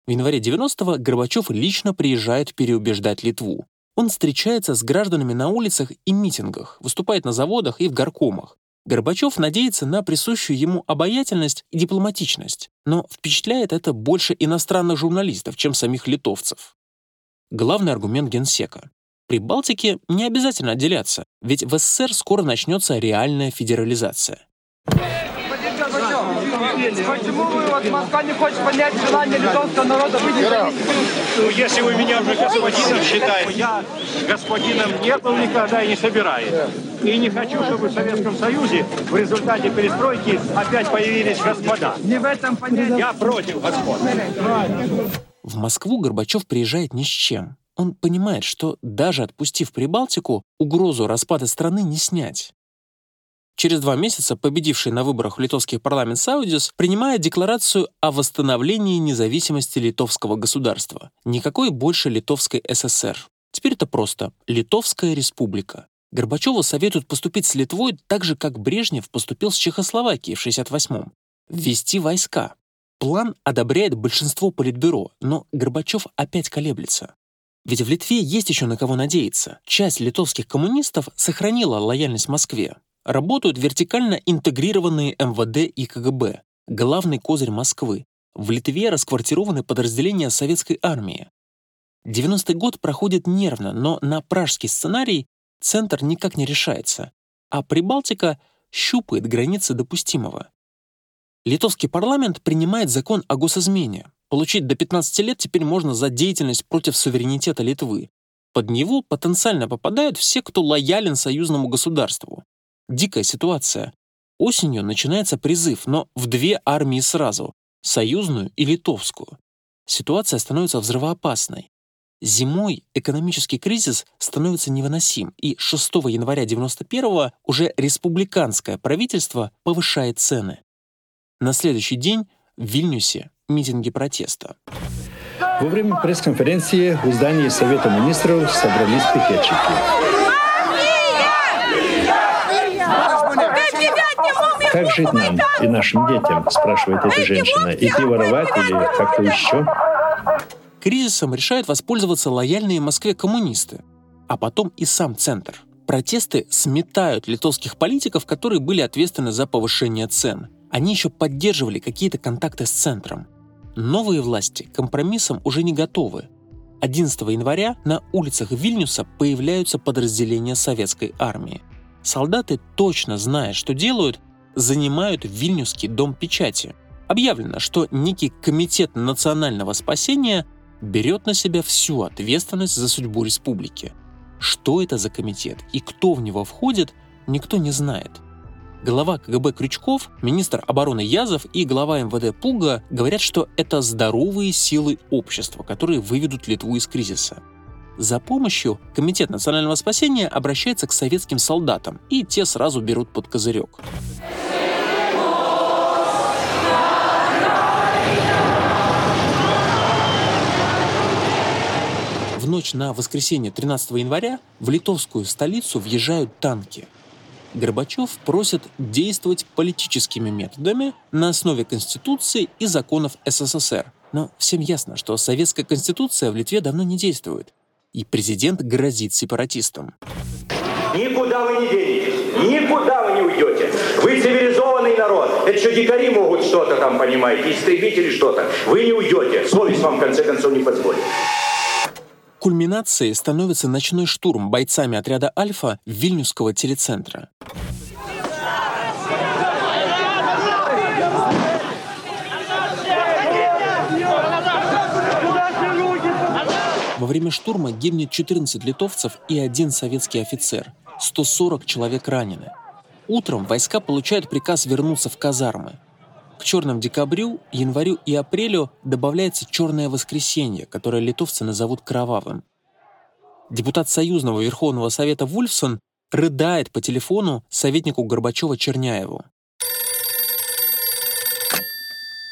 В январе 90-го Горбачев лично приезжает переубеждать Литву. Он встречается с гражданами на улицах и митингах, выступает на заводах и в горкомах. Горбачев надеется на присущую ему обаятельность и дипломатичность, но впечатляет это больше иностранных журналистов, чем самих литовцев. Главный аргумент генсека. При Балтике не обязательно отделяться, ведь в СССР скоро начнется реальная федерализация. Почему вы, вот Москва не хочет понять желание литовского народа быть Ну, если вы меня уже господином считаете, я господином не был никогда и не собираюсь. И не хочу, чтобы в Советском Союзе в результате перестройки опять появились господа. Не в этом понятии. Я против господ. В Москву Горбачев приезжает ни с чем. Он понимает, что даже отпустив Прибалтику, угрозу распада страны не снять. Через два месяца победивший на выборах литовский парламент Саудис принимает декларацию о восстановлении независимости литовского государства. Никакой больше литовской ССР. Теперь это просто Литовская республика. Горбачеву советуют поступить с Литвой так же, как Брежнев поступил с Чехословакией в 68-м. Ввести войска. План одобряет большинство политбюро, но Горбачев опять колеблется. Ведь в Литве есть еще на кого надеяться. Часть литовских коммунистов сохранила лояльность Москве. Работают вертикально интегрированные МВД и КГБ, главный козырь Москвы. В Литве расквартированы подразделения советской армии. 90-й год проходит нервно, но на пражский сценарий Центр никак не решается, а Прибалтика щупает границы допустимого. Литовский парламент принимает закон о госизмене. Получить до 15 лет теперь можно за деятельность против суверенитета Литвы. Под него потенциально попадают все, кто лоялен союзному государству. Дикая ситуация. Осенью начинается призыв, но в две армии сразу — союзную и литовскую. Ситуация становится взрывоопасной. Зимой экономический кризис становится невыносим, и 6 января 91 уже республиканское правительство повышает цены. На следующий день в Вильнюсе митинги протеста. Во время пресс-конференции в здании Совета министров собрались пикетчики. Как жить нам и нашим детям, спрашивает эта женщина. Идти воровать или как-то еще? Кризисом решают воспользоваться лояльные Москве коммунисты, а потом и сам центр. Протесты сметают литовских политиков, которые были ответственны за повышение цен. Они еще поддерживали какие-то контакты с центром. Новые власти к компромиссам уже не готовы. 11 января на улицах Вильнюса появляются подразделения советской армии. Солдаты, точно зная, что делают, занимают Вильнюсский дом печати. Объявлено, что некий комитет национального спасения берет на себя всю ответственность за судьбу республики. Что это за комитет и кто в него входит, никто не знает. Глава КГБ Крючков, министр обороны Язов и глава МВД Пуга говорят, что это здоровые силы общества, которые выведут Литву из кризиса. За помощью Комитет национального спасения обращается к советским солдатам, и те сразу берут под козырек. В ночь на воскресенье 13 января в литовскую столицу въезжают танки. Горбачев просит действовать политическими методами на основе Конституции и законов СССР. Но всем ясно, что советская Конституция в Литве давно не действует. И президент грозит сепаратистам. Никуда вы не денетесь, никуда вы не уйдете. Вы цивилизованный народ. Это что, дикари могут что-то там, понимаете, истребители что-то. Вы не уйдете. Совесть вам, в конце концов, не позволит. Кульминацией становится ночной штурм бойцами отряда «Альфа» Вильнюсского телецентра. Время штурма гибнет 14 литовцев и один советский офицер. 140 человек ранены. Утром войска получают приказ вернуться в казармы. К черным декабрю, январю и апрелю добавляется черное воскресенье, которое литовцы назовут кровавым. Депутат Союзного Верховного Совета Вульфсон рыдает по телефону советнику Горбачева Черняеву.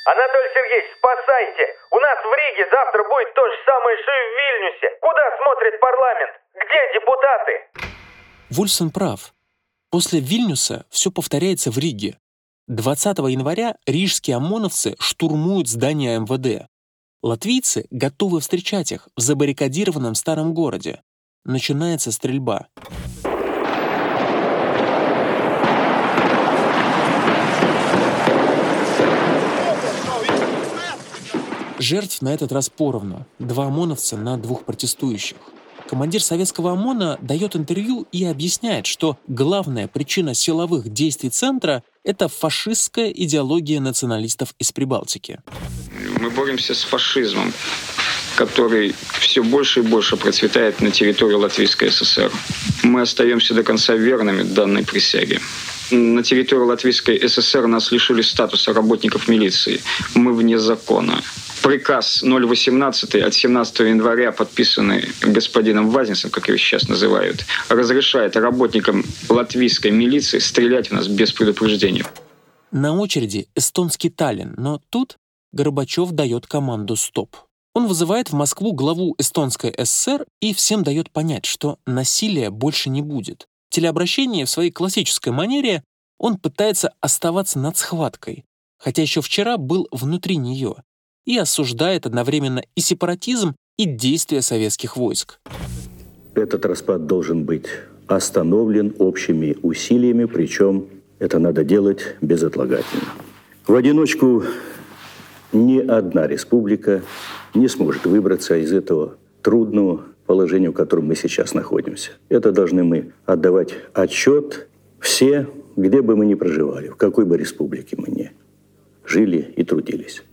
Анатолий Сергеевич, спасайте! У нас в Риге завтра будет то же самое, что и в Вильнюсе. Куда смотрит парламент? Где депутаты? Вульсон прав. После Вильнюса все повторяется в Риге. 20 января рижские ОМОНовцы штурмуют здание МВД. Латвийцы готовы встречать их в забаррикадированном старом городе. Начинается стрельба. Жертв на этот раз поровну. Два ОМОНовца на двух протестующих. Командир советского ОМОНа дает интервью и объясняет, что главная причина силовых действий Центра — это фашистская идеология националистов из Прибалтики. Мы боремся с фашизмом, который все больше и больше процветает на территории Латвийской ССР. Мы остаемся до конца верными данной присяге. На территории Латвийской ССР нас лишили статуса работников милиции. Мы вне закона. Приказ 018 от 17 января, подписанный господином Вазнецем, как его сейчас называют, разрешает работникам латвийской милиции стрелять в нас без предупреждения. На очереди эстонский Таллин, но тут Горбачев дает команду «Стоп». Он вызывает в Москву главу эстонской ССР и всем дает понять, что насилия больше не будет. В в своей классической манере он пытается оставаться над схваткой, хотя еще вчера был внутри нее, и осуждает одновременно и сепаратизм, и действия советских войск. Этот распад должен быть остановлен общими усилиями, причем это надо делать безотлагательно. В одиночку ни одна республика не сможет выбраться из этого трудного положения, в котором мы сейчас находимся. Это должны мы отдавать отчет все, где бы мы ни проживали, в какой бы республике мы ни жили и трудились.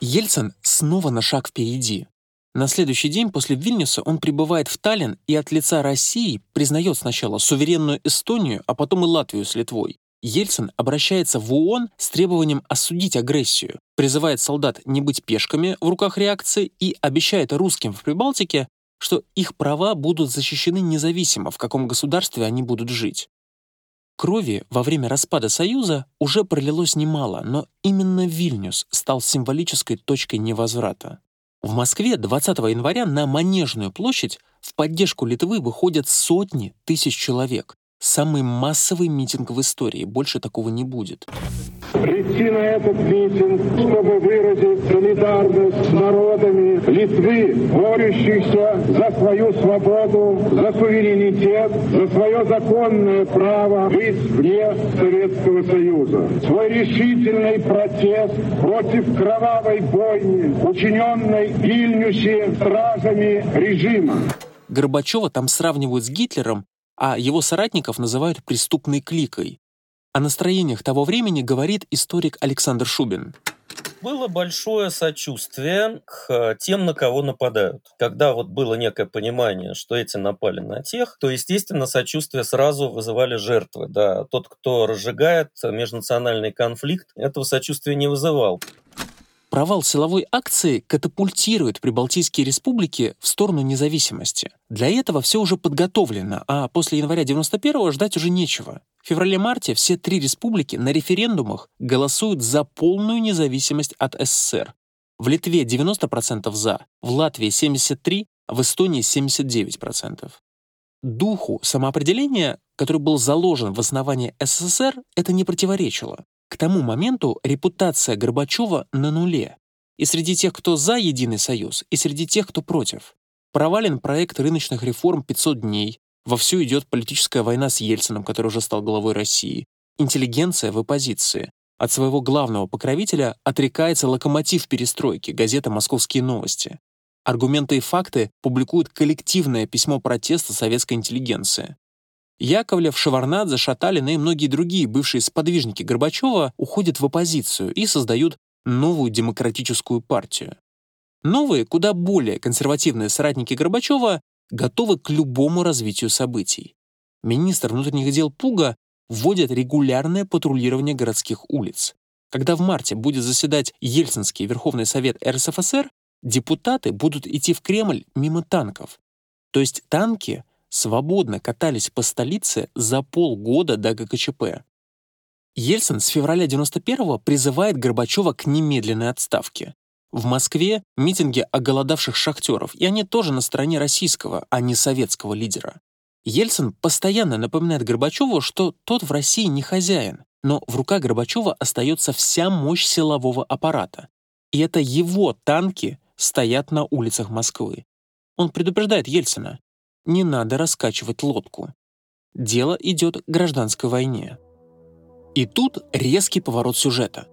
Ельцин снова на шаг впереди. На следующий день после Вильнюса он прибывает в Таллин и от лица России признает сначала суверенную Эстонию, а потом и Латвию с Литвой. Ельцин обращается в ООН с требованием осудить агрессию, призывает солдат не быть пешками в руках реакции и обещает русским в Прибалтике, что их права будут защищены независимо, в каком государстве они будут жить. Крови во время распада Союза уже пролилось немало, но именно Вильнюс стал символической точкой невозврата. В Москве 20 января на Манежную площадь в поддержку Литвы выходят сотни тысяч человек. Самый массовый митинг в истории, больше такого не будет. Прийти на этот митинг, чтобы выразить солидарность с народами Литвы, борющихся за свою свободу, за суверенитет, за свое законное право быть вне Советского Союза. Свой решительный протест против кровавой бойни, учиненной Вильнюсе стражами режима. Горбачева там сравнивают с Гитлером, а его соратников называют преступной кликой. О настроениях того времени говорит историк Александр Шубин. Было большое сочувствие к тем, на кого нападают. Когда вот было некое понимание, что эти напали на тех, то, естественно, сочувствие сразу вызывали жертвы. Да, тот, кто разжигает межнациональный конфликт, этого сочувствия не вызывал. Провал силовой акции катапультирует прибалтийские республики в сторону независимости. Для этого все уже подготовлено, а после января 91-го ждать уже нечего. В феврале-марте все три республики на референдумах голосуют за полную независимость от СССР. В Литве 90% за, в Латвии 73%, а в Эстонии 79%. Духу самоопределения, который был заложен в основании СССР, это не противоречило. К тому моменту репутация Горбачева на нуле. И среди тех, кто за Единый Союз, и среди тех, кто против. Провален проект рыночных реформ 500 дней. Вовсю идет политическая война с Ельцином, который уже стал главой России. Интеллигенция в оппозиции. От своего главного покровителя отрекается локомотив перестройки, газета «Московские новости». Аргументы и факты публикуют коллективное письмо протеста советской интеллигенции. Яковлев, Шеварнадзе, Шаталин и многие другие бывшие сподвижники Горбачева уходят в оппозицию и создают новую демократическую партию. Новые, куда более консервативные соратники Горбачева готовы к любому развитию событий. Министр внутренних дел Пуга вводит регулярное патрулирование городских улиц. Когда в марте будет заседать Ельцинский Верховный Совет РСФСР, депутаты будут идти в Кремль мимо танков. То есть танки свободно катались по столице за полгода до ГКЧП. Ельцин с февраля 91-го призывает Горбачева к немедленной отставке. В Москве митинги оголодавших шахтеров, и они тоже на стороне российского, а не советского лидера. Ельцин постоянно напоминает Горбачеву, что тот в России не хозяин, но в руках Горбачева остается вся мощь силового аппарата. И это его танки стоят на улицах Москвы. Он предупреждает Ельцина, не надо раскачивать лодку. Дело идет к гражданской войне. И тут резкий поворот сюжета.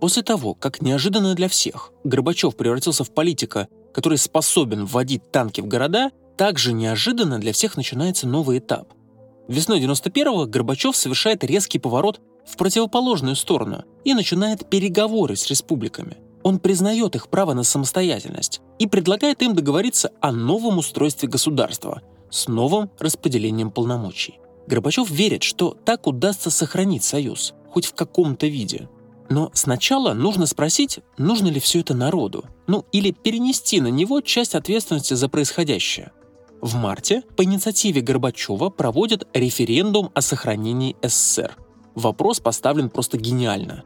После того, как неожиданно для всех Горбачев превратился в политика, который способен вводить танки в города, также неожиданно для всех начинается новый этап. Весной 91-го Горбачев совершает резкий поворот в противоположную сторону и начинает переговоры с республиками – он признает их право на самостоятельность и предлагает им договориться о новом устройстве государства с новым распределением полномочий. Горбачев верит, что так удастся сохранить Союз, хоть в каком-то виде. Но сначала нужно спросить, нужно ли все это народу, ну или перенести на него часть ответственности за происходящее. В марте по инициативе Горбачева проводят референдум о сохранении СССР. Вопрос поставлен просто гениально.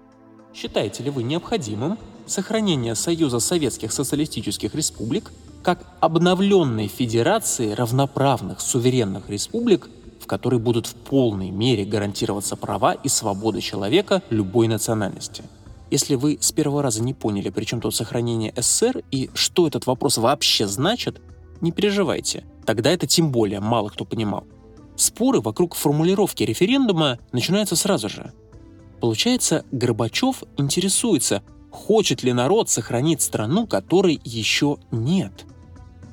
Считаете ли вы необходимым сохранение Союза Советских Социалистических Республик как обновленной федерации равноправных суверенных республик, в которой будут в полной мере гарантироваться права и свободы человека любой национальности. Если вы с первого раза не поняли, при чем тут сохранение СССР и что этот вопрос вообще значит, не переживайте, тогда это тем более мало кто понимал. Споры вокруг формулировки референдума начинаются сразу же. Получается, Горбачев интересуется, Хочет ли народ сохранить страну, которой еще нет?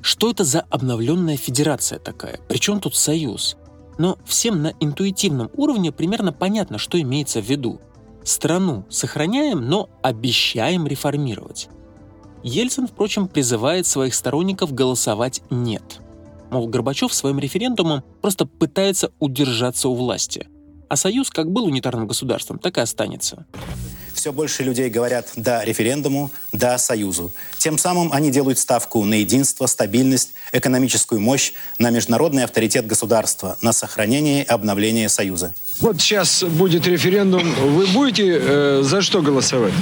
Что это за обновленная федерация такая? Причем тут союз? Но всем на интуитивном уровне примерно понятно, что имеется в виду. Страну сохраняем, но обещаем реформировать. Ельцин, впрочем, призывает своих сторонников голосовать «нет». Мол, Горбачев своим референдумом просто пытается удержаться у власти. А Союз как был унитарным государством, так и останется все больше людей говорят «да» референдуму, «да» союзу. Тем самым они делают ставку на единство, стабильность, экономическую мощь, на международный авторитет государства, на сохранение и обновление союза. Вот сейчас будет референдум. Вы будете э, за что голосовать?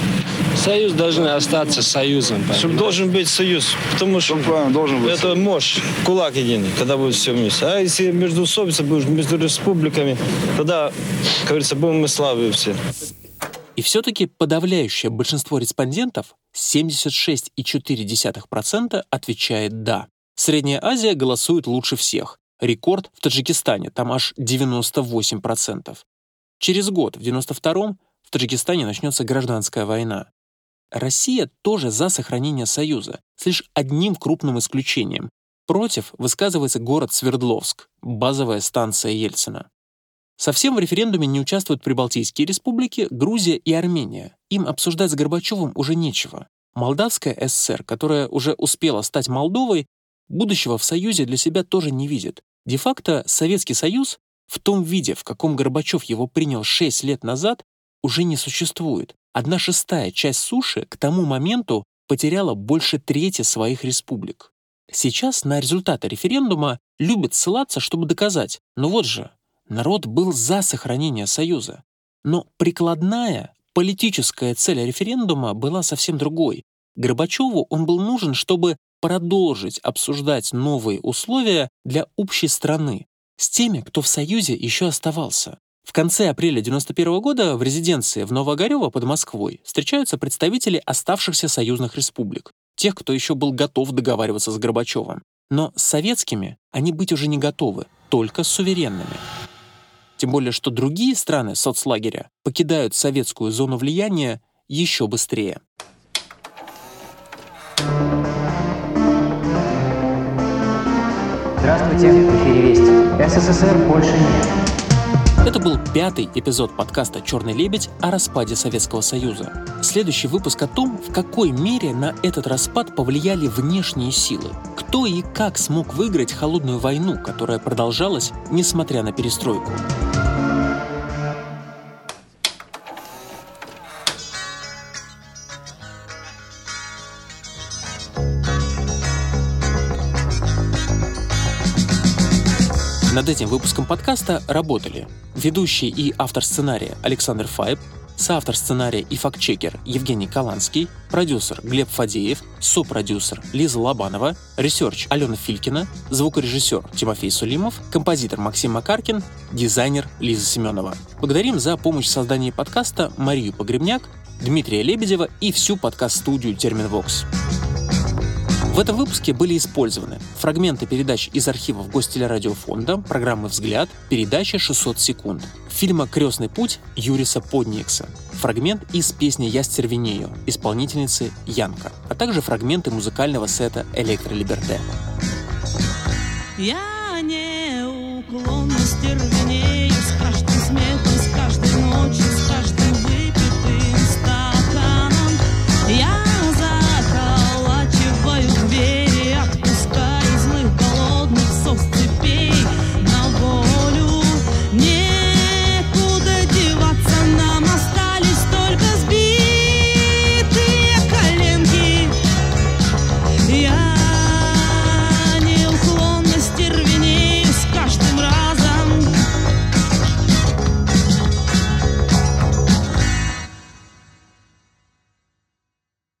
Союз должен остаться союзом. Чтобы должен быть союз. Потому что должен быть это мощь, кулак единый, когда будет все вместе. А если между собой, между республиками, тогда, как говорится, будем мы славы все. И все-таки подавляющее большинство респондентов, 76,4%, отвечает «да». Средняя Азия голосует лучше всех. Рекорд в Таджикистане, там аж 98%. Через год, в 92-м, в Таджикистане начнется гражданская война. Россия тоже за сохранение Союза, с лишь одним крупным исключением. Против высказывается город Свердловск, базовая станция Ельцина. Совсем в референдуме не участвуют Прибалтийские республики, Грузия и Армения. Им обсуждать с Горбачевым уже нечего. Молдавская ССР, которая уже успела стать Молдовой, будущего в Союзе для себя тоже не видит. Де-факто Советский Союз в том виде, в каком Горбачев его принял 6 лет назад, уже не существует. Одна шестая часть суши к тому моменту потеряла больше трети своих республик. Сейчас на результаты референдума любят ссылаться, чтобы доказать, но вот же, Народ был за сохранение Союза. Но прикладная, политическая цель референдума была совсем другой. Горбачеву он был нужен, чтобы продолжить обсуждать новые условия для общей страны с теми, кто в Союзе еще оставался. В конце апреля 1991 года в резиденции в Новоогарево под Москвой встречаются представители оставшихся союзных республик, тех, кто еще был готов договариваться с Горбачевым. Но с советскими они быть уже не готовы, только с суверенными. Тем более, что другие страны соцлагеря покидают советскую зону влияния еще быстрее. Здравствуйте, в эфире Вести. СССР больше нет. Это был пятый эпизод подкаста «Черный лебедь» о распаде Советского Союза. Следующий выпуск о том, в какой мере на этот распад повлияли внешние силы. Кто и как смог выиграть холодную войну, которая продолжалась, несмотря на перестройку. Над этим выпуском подкаста работали ведущий и автор сценария Александр Файб, соавтор сценария и фактчекер Евгений Каланский, продюсер Глеб Фадеев, сопродюсер Лиза Лобанова, research Алена Филькина, звукорежиссер Тимофей Сулимов, композитор Максим Макаркин, дизайнер Лиза Семенова. Благодарим за помощь в создании подкаста Марию Погребняк, Дмитрия Лебедева и всю подкаст-студию «Терминвокс». В этом выпуске были использованы фрагменты передач из архивов Гостелерадиофонда, программы «Взгляд», передача «600 секунд», фильма «Крестный путь» Юриса Подникса, фрагмент из песни «Я стервенею» исполнительницы Янка, а также фрагменты музыкального сета «Электролиберте». Я неуклонно стервенею